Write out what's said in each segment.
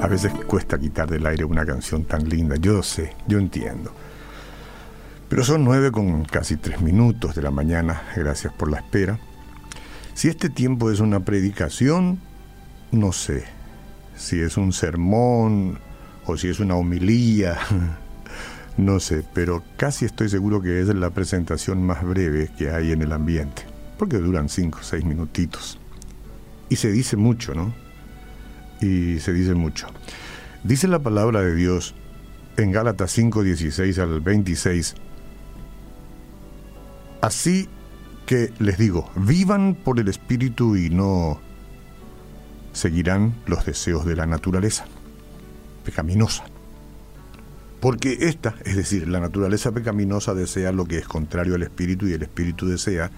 A veces cuesta quitar del aire una canción tan linda, yo sé, yo entiendo. Pero son nueve con casi tres minutos de la mañana, gracias por la espera. Si este tiempo es una predicación, no sé. Si es un sermón o si es una homilía, no sé, pero casi estoy seguro que es la presentación más breve que hay en el ambiente, porque duran cinco o seis minutitos. Y se dice mucho, ¿no? Y se dice mucho. Dice la palabra de Dios en Gálatas 5, 16 al 26. Así que les digo, vivan por el Espíritu y no seguirán los deseos de la naturaleza pecaminosa. Porque esta, es decir, la naturaleza pecaminosa desea lo que es contrario al Espíritu y el Espíritu desea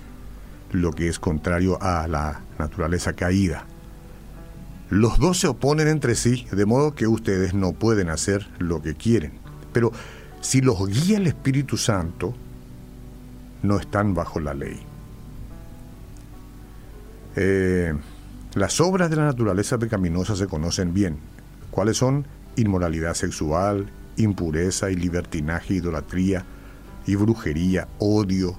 lo que es contrario a la naturaleza caída. Los dos se oponen entre sí, de modo que ustedes no pueden hacer lo que quieren. Pero si los guía el Espíritu Santo, no están bajo la ley. Eh, las obras de la naturaleza pecaminosa se conocen bien. ¿Cuáles son? Inmoralidad sexual, impureza y libertinaje, idolatría y brujería, odio,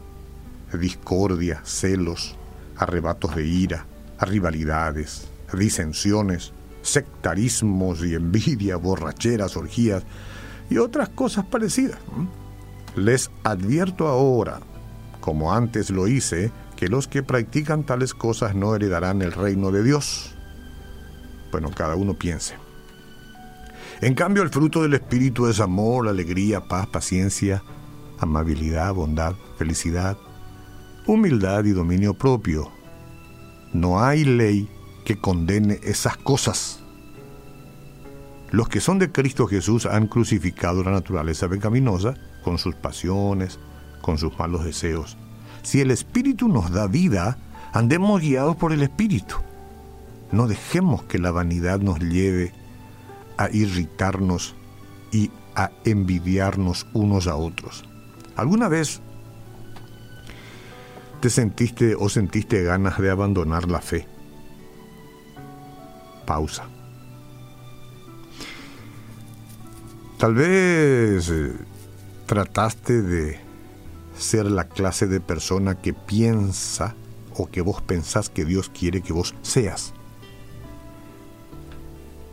discordia, celos, arrebatos de ira, rivalidades, disensiones, sectarismos y envidia, borracheras, orgías y otras cosas parecidas. Les advierto ahora, como antes lo hice, que los que practican tales cosas no heredarán el reino de Dios. Bueno, cada uno piense. En cambio, el fruto del Espíritu es amor, alegría, paz, paciencia, amabilidad, bondad, felicidad, humildad y dominio propio. No hay ley que condene esas cosas. Los que son de Cristo Jesús han crucificado la naturaleza pecaminosa con sus pasiones, con sus malos deseos. Si el Espíritu nos da vida, andemos guiados por el Espíritu. No dejemos que la vanidad nos lleve a irritarnos y a envidiarnos unos a otros. ¿Alguna vez te sentiste o sentiste ganas de abandonar la fe? Pausa. Tal vez eh, trataste de ser la clase de persona que piensa o que vos pensás que Dios quiere que vos seas.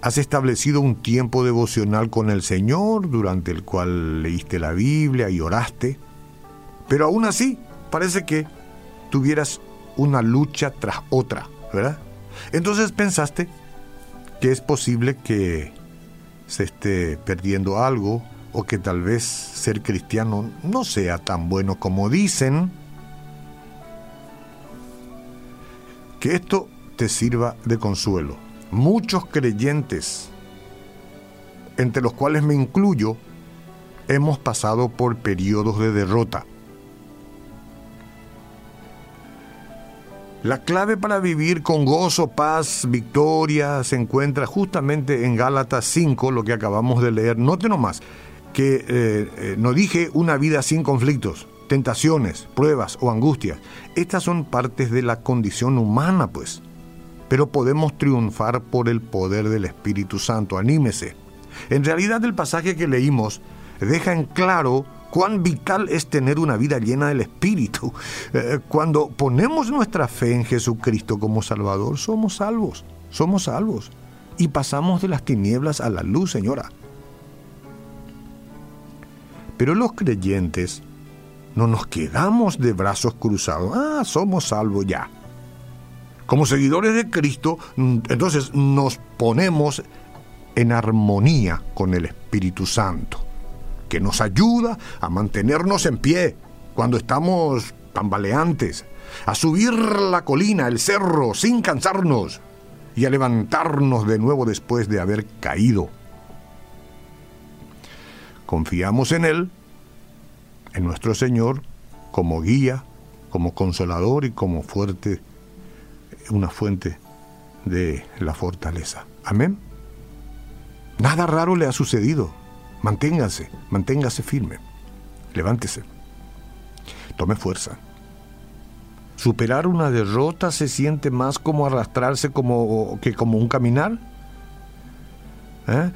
Has establecido un tiempo devocional con el Señor durante el cual leíste la Biblia y oraste, pero aún así parece que tuvieras una lucha tras otra, ¿verdad? Entonces pensaste que es posible que se esté perdiendo algo o que tal vez ser cristiano no sea tan bueno como dicen, que esto te sirva de consuelo. Muchos creyentes, entre los cuales me incluyo, hemos pasado por periodos de derrota. La clave para vivir con gozo, paz, victoria se encuentra justamente en Gálatas 5, lo que acabamos de leer. Note nomás que eh, eh, no dije una vida sin conflictos, tentaciones, pruebas o angustias. Estas son partes de la condición humana, pues pero podemos triunfar por el poder del Espíritu Santo. Anímese. En realidad el pasaje que leímos deja en claro cuán vital es tener una vida llena del Espíritu. Eh, cuando ponemos nuestra fe en Jesucristo como Salvador, somos salvos, somos salvos. Y pasamos de las tinieblas a la luz, señora. Pero los creyentes no nos quedamos de brazos cruzados. Ah, somos salvos ya. Como seguidores de Cristo, entonces nos ponemos en armonía con el Espíritu Santo, que nos ayuda a mantenernos en pie cuando estamos tambaleantes, a subir la colina, el cerro, sin cansarnos, y a levantarnos de nuevo después de haber caído. Confiamos en Él, en nuestro Señor, como guía, como consolador y como fuerte una fuente de la fortaleza. Amén. Nada raro le ha sucedido. Manténgase, manténgase firme. Levántese. Tome fuerza. Superar una derrota se siente más como arrastrarse como, que como un caminar. ¿Eh?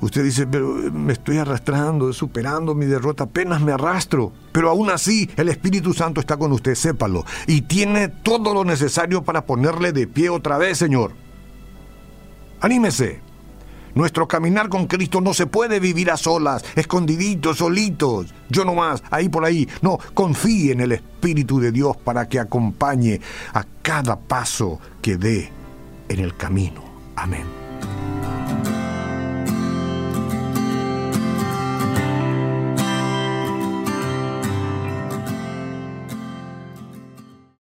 Usted dice, pero me estoy arrastrando, superando mi derrota, apenas me arrastro. Pero aún así, el Espíritu Santo está con usted, sépalo. Y tiene todo lo necesario para ponerle de pie otra vez, Señor. Anímese. Nuestro caminar con Cristo no se puede vivir a solas, escondiditos, solitos, yo no más, ahí por ahí. No, confíe en el Espíritu de Dios para que acompañe a cada paso que dé en el camino. Amén.